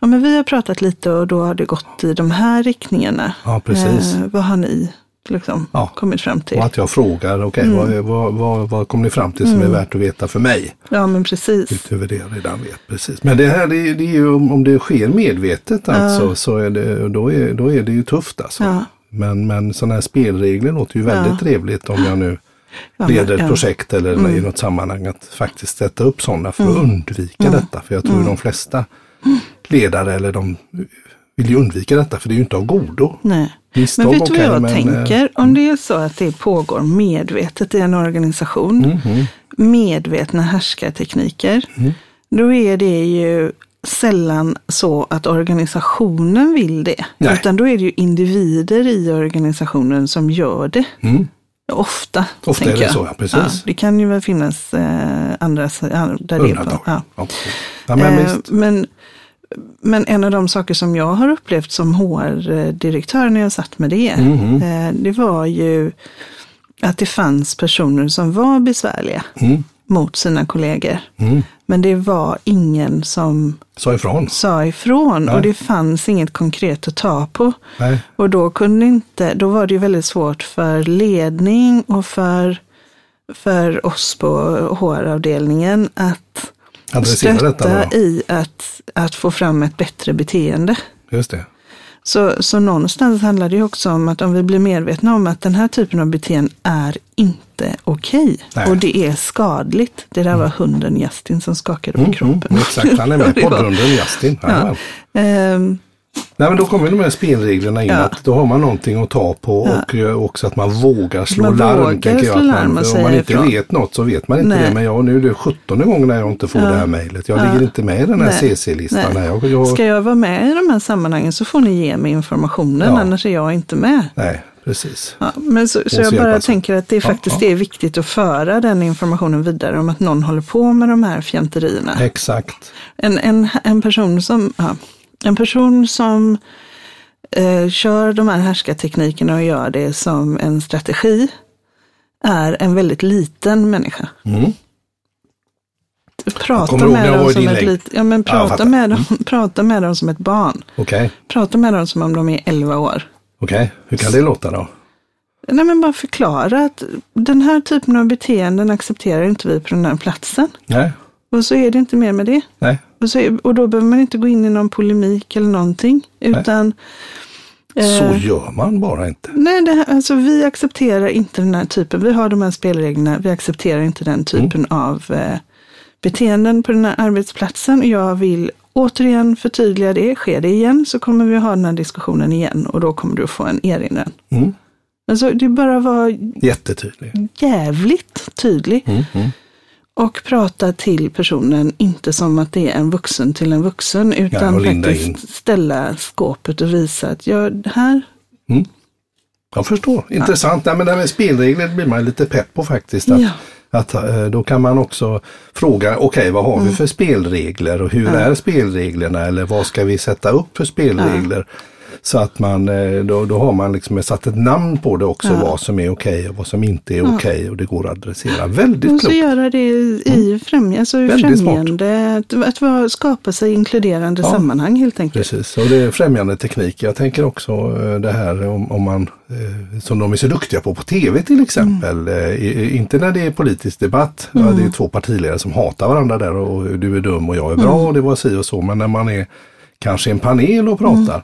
ja men vi har pratat lite och då har det gått i de här riktningarna. Ja, precis. Eh, vad har ni liksom Ja. kommit fram till? Och att jag frågar, okej, Mm. vad, vad, vad, vad kom ni fram till som är värt att veta för mig? Ja men precis. Utöver det jag redan vet. Precis. Men det här det, är- det är ju om det sker medvetet alltså, så är det, då, är, då är det ju tufft alltså. Ja. Men, men sådana här spelregler låter ju väldigt Ja. trevligt om jag nu Ja, leder ett. Mm. projekt eller i något sammanhang att faktiskt sätta upp sådana för att undvika Mm. detta. För jag tror de flesta ledare eller de vill ju undvika detta för det är ju inte av godo. Nej. Misstag Men vet du vad jag men, eh, tänker? Om det är så att det pågår medvetet i en organisation, Mhm. medvetna härskartekniker, då är det ju sällan så att organisationen vill det. Nej. Utan då är det ju individer i organisationen som gör det. Mm. Ofta, Ofta är det jag. så, ja, precis. det kan ju väl finnas eh, andra ja, där det Undantag. Ja. Ja. Ja, men Eh, men, men en av de saker som jag har upplevt som HR-direktör när jag satt med det, Mhm. eh, det var ju att det fanns personer som var besvärliga Mm. Mot sina kollegor. Mm. Men det var ingen som Sa ifrån. sa ifrån Nej. och det fanns inget konkret att ta på. Nej. Och då kunde inte, då var det ju väldigt svårt för ledning och för, för oss på HR-avdelningen att Adressera stötta i att, att få fram ett bättre beteende. Just det. Så, så någonstans handlar det också om att om vi blir medvetna om att den här typen av beteende är inte okej. Nej. Och det är skadligt. Det där var hunden Justin som skakade på Mm, kroppen. mm, exakt, han är med. Poddrunden Justin. Ja. Ehm, Nej, men då kommer de här spelreglerna in. Ja. Att då har man någonting att ta på och eh, också att man vågar slå Man larm. vågar jag, slå att larm man, om man inte ifrån. vet något så vet man inte Nej. det. Men jag, nu är det 17 gånger när jag inte får Ja. det här mejlet. Jag Ja. ligger inte med i den här. CC-listan. Jag, jag, Ska jag vara med i de här sammanhangen så får ni ge mig informationen, annars är jag inte med. nej, precis. Ja, men så, så jag bara åt. tänker att det Ja, faktiskt ja. är viktigt att föra den informationen vidare om att någon håller på med de här fjanterierna. Exakt. En, en, en person som, ja, en person som eh, kör de här härskarteknikerna och gör det som en strategi är en väldigt liten människa. Mm. Prata med dem som din ett lit, ja, men Ja, prata, med dem, prata med dem som ett barn. Okej, Prata med dem som om de är 11 år. Okej. Hur kan det låta då? Nej, men bara förklara att den här typen av beteenden accepterar inte vi på den här platsen. Nej, Och så är det inte mer med det. nej. Och, så, och då behöver man inte gå in i någon polemik eller någonting. Utan, eh, Så gör man bara inte. nej, det alltså, vi accepterar inte den här typen. Vi har de här spelreglerna. Vi accepterar inte den typen av eh, beteenden på den här arbetsplatsen. Jag vill återigen förtydliga det. Sker det igen så kommer vi ha den här diskussionen igen och då kommer du få en erinran. Mm. Alltså, det bara var Jättetydligt. jävligt tydlig. Mm. Mm. Och prata till personen, inte som att det är en vuxen till en vuxen, utan linda faktiskt in. ställa skåpet och visa att jag, här, Mm. Jag förstår. Intressant. Ja. Nej, men det här med spelregler blir man lite pepp på faktiskt. Att, Ja. Att, eh, då kan man också fråga, okej vad har Mm. vi för spelregler och hur är spelreglerna eller vad ska vi sätta upp för spelregler? Så att man, eh, då, då har man liksom satt ett namn på det också, vad som är okej och vad som inte är okej och det går att adressera. Väldigt Och så klokt. göra det i främja, alltså i Väldigt smart. främjande, att, att skapa sig inkluderande Ja. sammanhang helt enkelt. Precis, och det är främjande teknik. Jag tänker också eh, det här om, om man, eh, som de är så duktiga på på tv till exempel. I- Inte när det är politisk debatt, ja, det är två partiledare som hatar varandra där och du är dum och jag är bra och det var si och så. Men när man är kanske en panel och pratar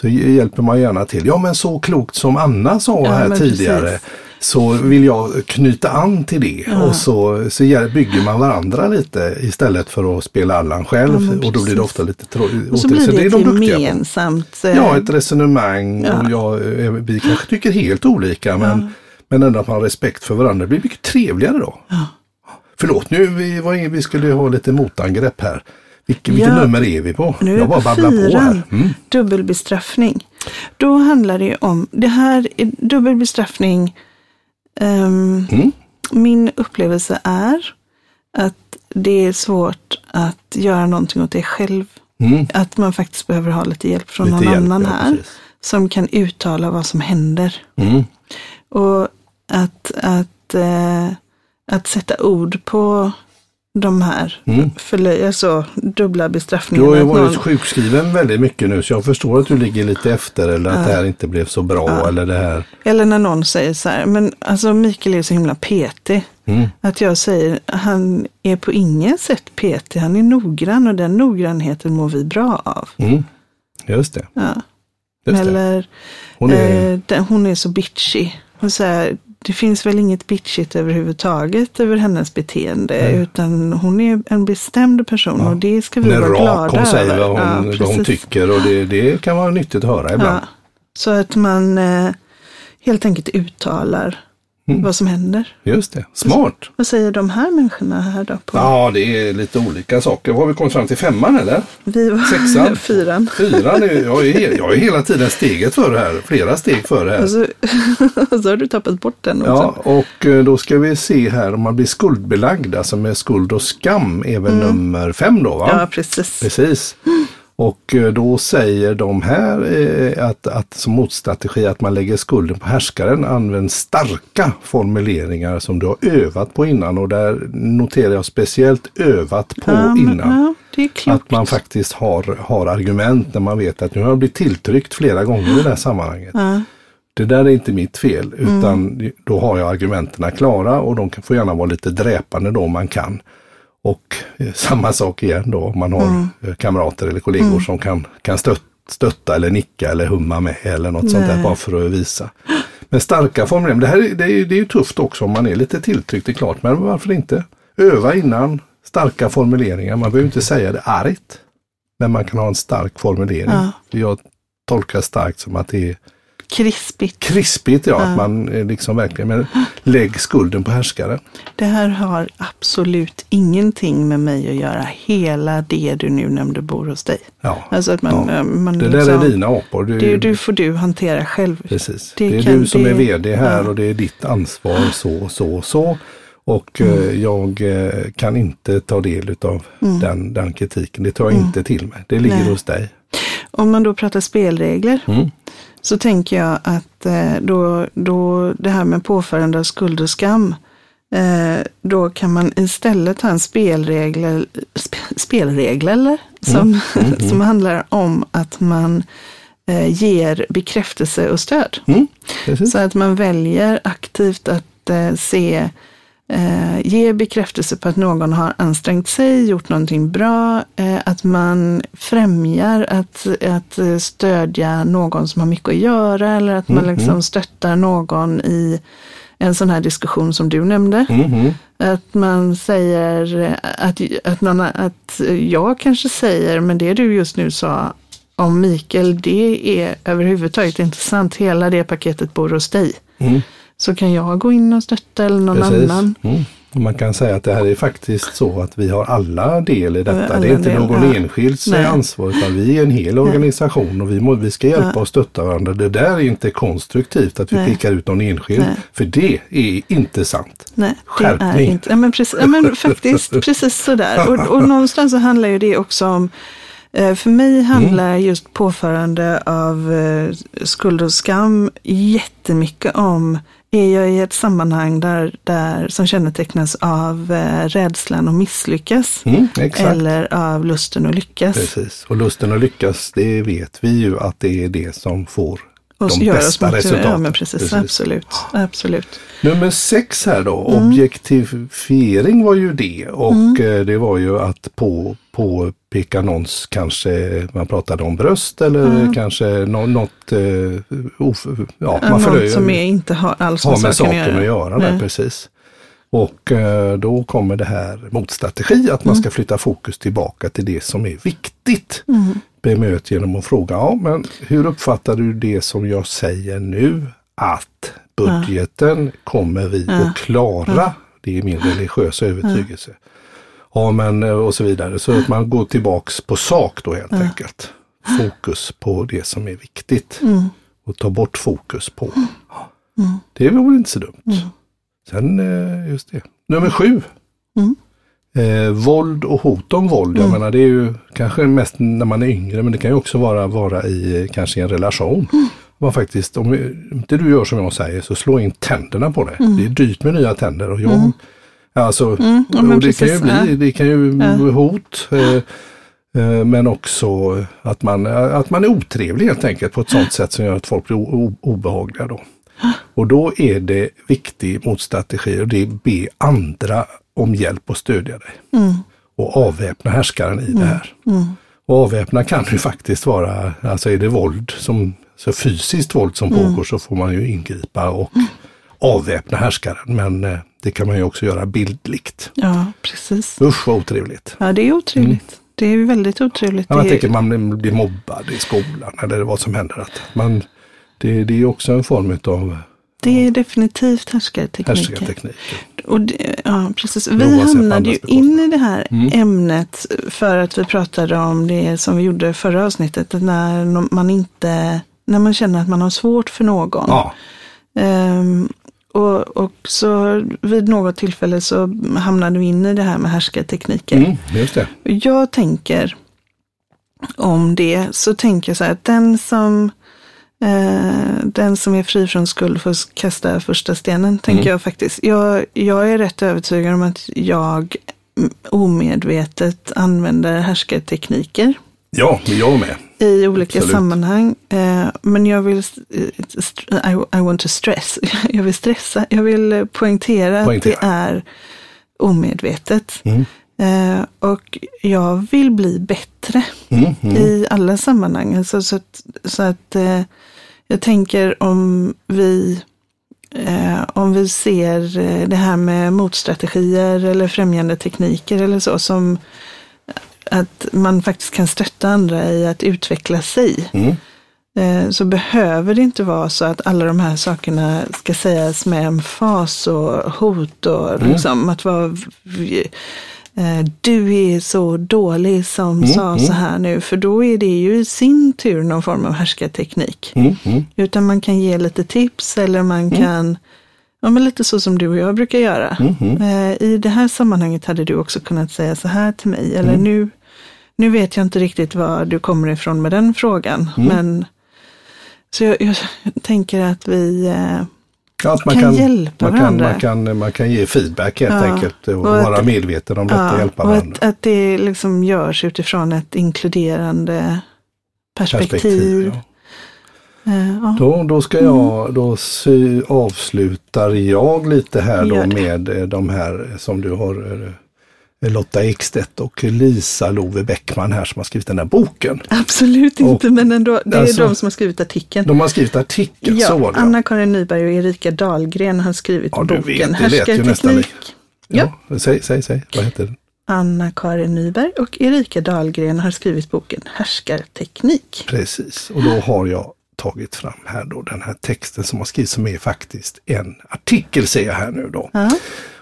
så hj- hjälper man gärna till. Ja men så klokt som Anna sa Ja, här tidigare. precis. Så vill jag knyta an till det och så, så bygger man varandra lite istället för att spela Allan själv. Ja, och då blir det ofta lite tråkigt. Och så blir det, ett gemensamt. eh, Ja, ett resonemang och jag, eh, vi kanske tycker helt olika men, men ändå att man har respekt för varandra. Det blir mycket trevligare då. Ja. Förlåt, nu vi, var, vi skulle ha lite motangrepp här. Vilke, vilket Ja. nummer är vi på? Nu är jag bara babblar på här. Mm. dubbelbestraffning. Då handlar det om, det här är dubbelbestraffning. ehm, Mm. Min upplevelse är att det är svårt att göra någonting åt det själv. Mm. Att man faktiskt behöver ha lite hjälp från Lite någon hjälp, annan ja, här. precis. Som kan uttala vad som händer. Mm. Och att, att, eh, att sätta ord på de här Mm. förlö- alltså, dubbla Du bestraffningarna. har ju varit någon- sjukskriven väldigt mycket nu så jag förstår att du ligger lite efter eller att Ja. det här inte blev så bra Ja. eller det här. Eller när någon säger så här, men alltså Mikael är så himla petig. Mm. Att jag säger, han är på inget sätt petig, han är noggrann och den noggrannheten mår vi bra av. Mm. Just det. Ja. Just det. Eller, Hon är, eh, den, hon är så bitchy. Och så här, det finns väl inget bitchigt överhuvudtaget över hennes beteende, utan hon är en bestämd person och det ska vi vara glada rak, hon säger över. vad hon, Ja, vad hon tycker och det, det kan vara nyttigt att höra ibland. Ja. Så att man eh, helt enkelt uttalar Mm. vad som händer. Just det, smart. Vad säger de här människorna här då? På? Ja, det är lite olika saker. Har vi kommit fram till femman eller? Vi var Sexan? fyran. Fyran, är, jag, är, jag är hela tiden steget före här. Flera steg före här. Och så, så har du tappat bort den också. Ja, och eh, då ska vi se här om man blir skuldbelagd, alltså med skuld och skam är väl nummer fem då va? Mm. Ja, precis. Precis. Och eh, då säger de här eh, att, att som motstrategi att man lägger skulden på härskaren. Använd starka formuleringar som du har övat på innan och där noterar jag speciellt övat på ja, innan. Ja. Att man faktiskt har, har argument när man vet att nu har jag blivit tilltryckt flera gånger i det här sammanhanget. Ja, Det där är inte mitt fel utan Mm. då har jag argumenten klara och de kan- får gärna vara lite dräpande då om man kan. Och eh, samma sak igen då om man har Mm. eh, kamrater eller kollegor som kan, kan stött, stötta eller nicka eller humma med eller något sånt där Nej. bara för att visa. Men starka formuleringar, det, här, är- det, är, ju- det är ju tufft också om man är lite tilltryckt, det är klart. Men varför inte? Öva innan, starka formuleringar. Man behöver inte säga det argt. Men man kan ha en stark formulering. Ja. Jag tolkar starkt som att det är krispigt. krispigt, ja. Att man eh, liksom verkligen, men lägg skulden på härskaren. Det här har absolut ingenting med mig att göra. Hela det du nu nämnde bor hos dig. Ja. Alltså att man, Ja. eh, man Det liksom, där är dina apor. Du, det, du får du hantera själv. Precis. det Det, är kan- du som det- är vd här ja. och det är ditt ansvar så, så, så. Och eh, Mm. jag kan inte ta del av den, den kritiken. Det tar jag inte till mig. Det ligger Mm. Nej. hos dig. Om man då pratar spelregler Mm. Så tänker jag att eh, då, då det här med påförande av skuld och skam, eh, då kan man istället ha en spelregel, sp, spelregel eller? Som, som handlar om att man eh, ger bekräftelse och stöd. Mm. Så att man väljer aktivt att se, eh, ge bekräftelse på att någon har ansträngt sig, gjort någonting bra, eh, att man främjar att, att stödja någon som har mycket att göra eller att man liksom stöttar någon i en sån här diskussion som du nämnde. Mhm. Att man säger att, att, någon, att jag kanske säger, men det du just nu sa om Mikael, det är överhuvudtaget inte sant. Hela det paketet bor hos dig. Mm. Så kan jag gå in och stötta eller någon Precis. annan. Mm. Man kan säga att det här är faktiskt så att vi har alla del i detta. Alla det är inte någon ja. enskilds Nej. ansvar utan vi är en hel organisation och vi, må, vi ska hjälpa och stötta varandra. Det där är inte konstruktivt att vi Nej. pekar ut någon enskild. Nej. För det är inte sant. Nej, det Skärpning. är inte. Ja, men, precis, ja, men faktiskt precis sådär. Och, och någonstans så handlar ju det också om eh, för mig handlar Mm. just påförande av eh, skuld och skam jättemycket om är jag i ett sammanhang där, där som kännetecknas av eh, rädslan att misslyckas Mm, eller av lusten att lyckas. Precis. Och lusten att lyckas, det vet vi ju att det är det som får Och de bästa resultaten. Ja, men precis, Absolut. absolut. Nummer sex här då, Mm. objektifiering var ju det och Mm. eh, det var ju att på, påpeka någons, kanske man pratade om bröst eller kanske nå, något, eh, of, ja, man Något som är, inte har alls har med saken att göra där, precis. Och eh, då kommer det här motstrategi att man ska flytta fokus tillbaka till det som är viktigt. Bemöt genom att fråga, ja men hur uppfattar du det som jag säger nu? Att budgeten kommer vi att klara. Det är min religiösa övertygelse. Ja men eh, och så vidare. Så att man går tillbaks på sak då helt enkelt. Fokus på det som är viktigt. Och ta bort fokus på. Det vore inte så dumt. Sen, eh, just det. Nummer sju. Eh, våld och hot om våld. Jag menar det är ju kanske mest när man är yngre men det kan ju också vara, vara i eh, kanske i en relation. Man faktiskt, om inte du gör som jag säger så slå in tänderna på det. Det är dyrt med nya tänder och jag Alltså, ja, men och det kan ju bli, ja. det kan ju bli hot. Eh, eh, men också att man, att man är otrevlig helt enkelt på ett sådant sätt som gör att folk blir obehagliga då. Och då är det viktig motstrategi och det är be andra om hjälp och stödja dig. Och avväpna härskaren i det här. Och avväpna kan ju faktiskt vara, alltså är det våld som, så fysiskt våld som pågår så får man ju ingripa och avväpna härskaren. Men eh, det kan man ju också göra bildligt. Ja, precis. Usch vad otrevligt. Ja, det är otrevligt. Det är väldigt otrevligt. Ja, man tänker man blir mobbad i skolan eller vad som händer. Att man, det, det är också en form av Det är definitivt härskartekniker. härskarteknik. Och det, ja, precis. Vi hamnade ju in i det här ämnet för att vi pratade om det som vi gjorde förra avsnittet. När man inte, när man känner att man har svårt för någon. Ja, Ehm, och, och så vid något tillfälle så hamnade vi in i det här med härskartekniker. mm, just det. Jag tänker om det, så tänker jag så här att den som, den som är fri från skuld får kasta första stenen, tänker jag faktiskt. Jag, jag är rätt övertygad om att jag mm, omedvetet använder härskartekniker Ja, men jag med. i olika Absolut. sammanhang. Eh, men jag vill, eh, I, want to stress, jag vill stressa, jag vill eh, poängtera, Poängtera. att det är omedvetet. Mm. Eh, och jag vill bli bättre Mm, mm. i alla sammanhang. Alltså, så att, så att eh, jag tänker om vi Eh, om vi ser eh, det här med motstrategier eller främjande tekniker eller så som att man faktiskt kan stötta andra i att utveckla sig. Mm. Eh, så behöver det inte vara så att alla de här sakerna ska sägas med en fas och hot och liksom att vara du är så dålig som sa så här nu, för då är det ju i sin tur någon form av härskarteknik. Mm, mm. Utan man kan ge lite tips eller man kan, ja men lite så som du och jag brukar göra. Eh, I det här sammanhanget hade du också kunnat säga så här till mig, eller nu, nu vet jag inte riktigt var du kommer ifrån med den frågan, men så jag, jag tänker att vi, eh, att man Kan kan, hjälpa man kan, varandra. man, kan, man kan ge feedback helt Ja, enkelt och, och vara att- medveten om detta och hjälpa och varandra. att, att det liksom görs utifrån ett inkluderande perspektiv. Perspektiv, ja. Ja. Då, då ska jag, då sy, avslutar jag lite här då med eh, de här som du har eh, Lotta Ekstedt och Lisa Love Bäckman här som har skrivit den här boken. Absolut inte, men ändå, det är alltså- de som har skrivit artikeln. De har skrivit artikel, så var det. ja. Anna-Karin Nyberg och Erika Dahlgren har skrivit Ja, boken vet, Härskarteknik. Ja, säg, säg, säg, vad heter den? Anna-Karin Nyberg och Erika Dahlgren har skrivit boken Härskarteknik. Precis, och då har jag tagit fram här då den här texten som har skrivits som är faktiskt en artikel ser jag här nu då. Ja.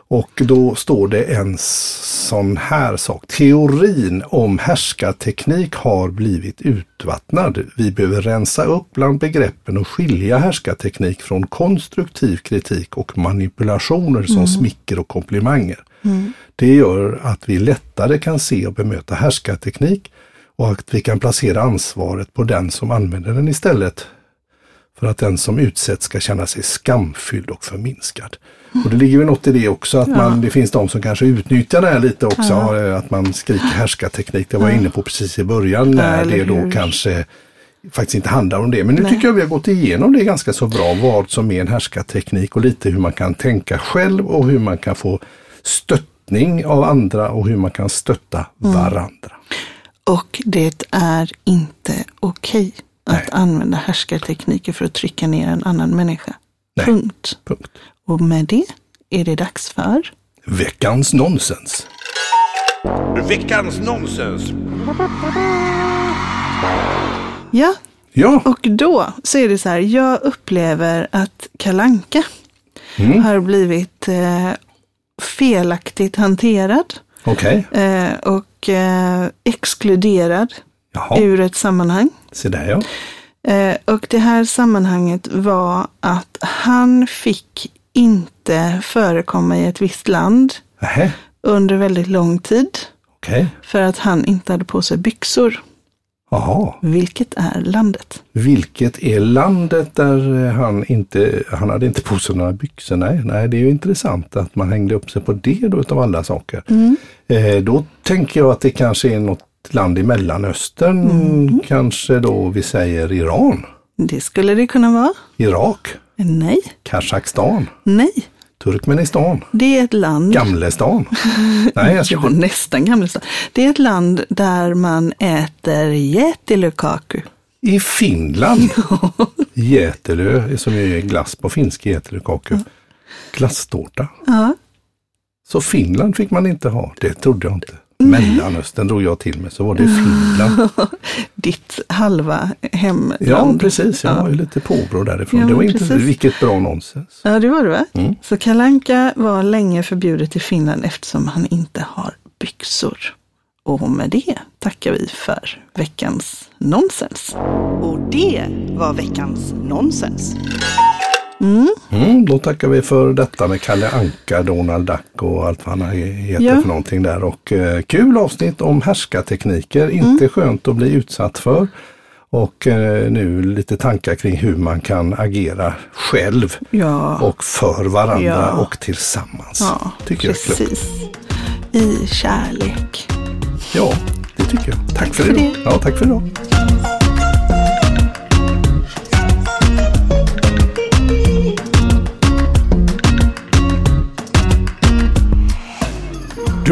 Och då står det en sån här sak. Teorin om härskarteknik har blivit utvattnad. Vi behöver rensa upp bland begreppen och skilja härskarteknik från konstruktiv kritik och manipulationer som smicker och komplimanger. Det gör att vi lättare kan se och bemöta härskarteknik och att vi kan placera ansvaret på den som använder den istället för att den som utsätts ska känna sig skamfylld och förminskad. Och det ligger väl något i det också, att man, det finns de som kanske utnyttjar det här lite också, eh, att man skriker härskarteknik. Det var jag inne på precis i början när det då kanske faktiskt inte handlar om det. Men nu Nej. tycker jag vi har gått igenom det ganska så bra, vad som är en härskarteknik och lite hur man kan tänka själv och hur man kan få stöttning av andra och hur man kan stötta Mm. varandra. Och det är inte okej att Nej. använda härskartekniker för att trycka ner en annan människa. Nej. Punkt. Punkt. Och med det är det dags för Veckans nonsens. Veckans nonsens. Ja, Ja, och då så är det så här, jag upplever att Kalanka Mm. har blivit eh, felaktigt hanterad okej. eh, och eh, exkluderad Jaha, ur ett sammanhang. se där ja. Eh, och det här sammanhanget var att han fick inte förekomma i ett visst land Nähä, under väldigt lång tid okej. för att han inte hade på sig byxor. Jaha. Vilket är landet? Vilket är landet där eh, han inte, han hade inte på sig några byxor? Nej, nej, det är ju intressant att man hängde upp sig på det då utav alla saker. Eh, då tänker jag att det kanske är något land i Mellanöstern, kanske då vi säger Iran, Det skulle det kunna vara. Irak, Nej, Kazakstan, nej. Turkmenistan, Det är ett land, Gamlestan. nej, jag ska ja, nästan Gamlestan. Det är ett land där man äter jättelukaku. I Finland, Jätelö, som ju är glass på finsk jätelökaku, glasstårta. Ja, Så Finland fick man inte ha, det trodde jag inte. Mellanöstern drog jag till med, så var det Finland. ditt halva hemland. Ja, precis. Jag var ju lite påbrå därifrån. Ja, det var inte, vilket bra nonsens. Ja, det var det va? Mm. Så kalanka var länge förbjudet i Finland eftersom han inte har byxor. Och med det tackar vi för veckans nonsens. Och det var veckans nonsens. Mm, då tackar vi för detta med Kalle Anka, Donald Duck och allt vad han heter Ja. för någonting där. Och eh, kul avsnitt om härskartekniker, Mm. inte skönt att bli utsatt för. Och eh, nu lite tankar kring hur man kan agera själv Ja, och för varandra Ja. och tillsammans. ja tycker jag är klokt. precis. I kärlek. Ja, det tycker jag. Tack för, för idag. det. Ja, tack för idag.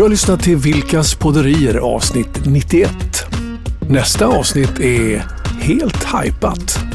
Du har lyssnat till Vilkas podderier avsnitt 91. Nästa avsnitt är helt hypat.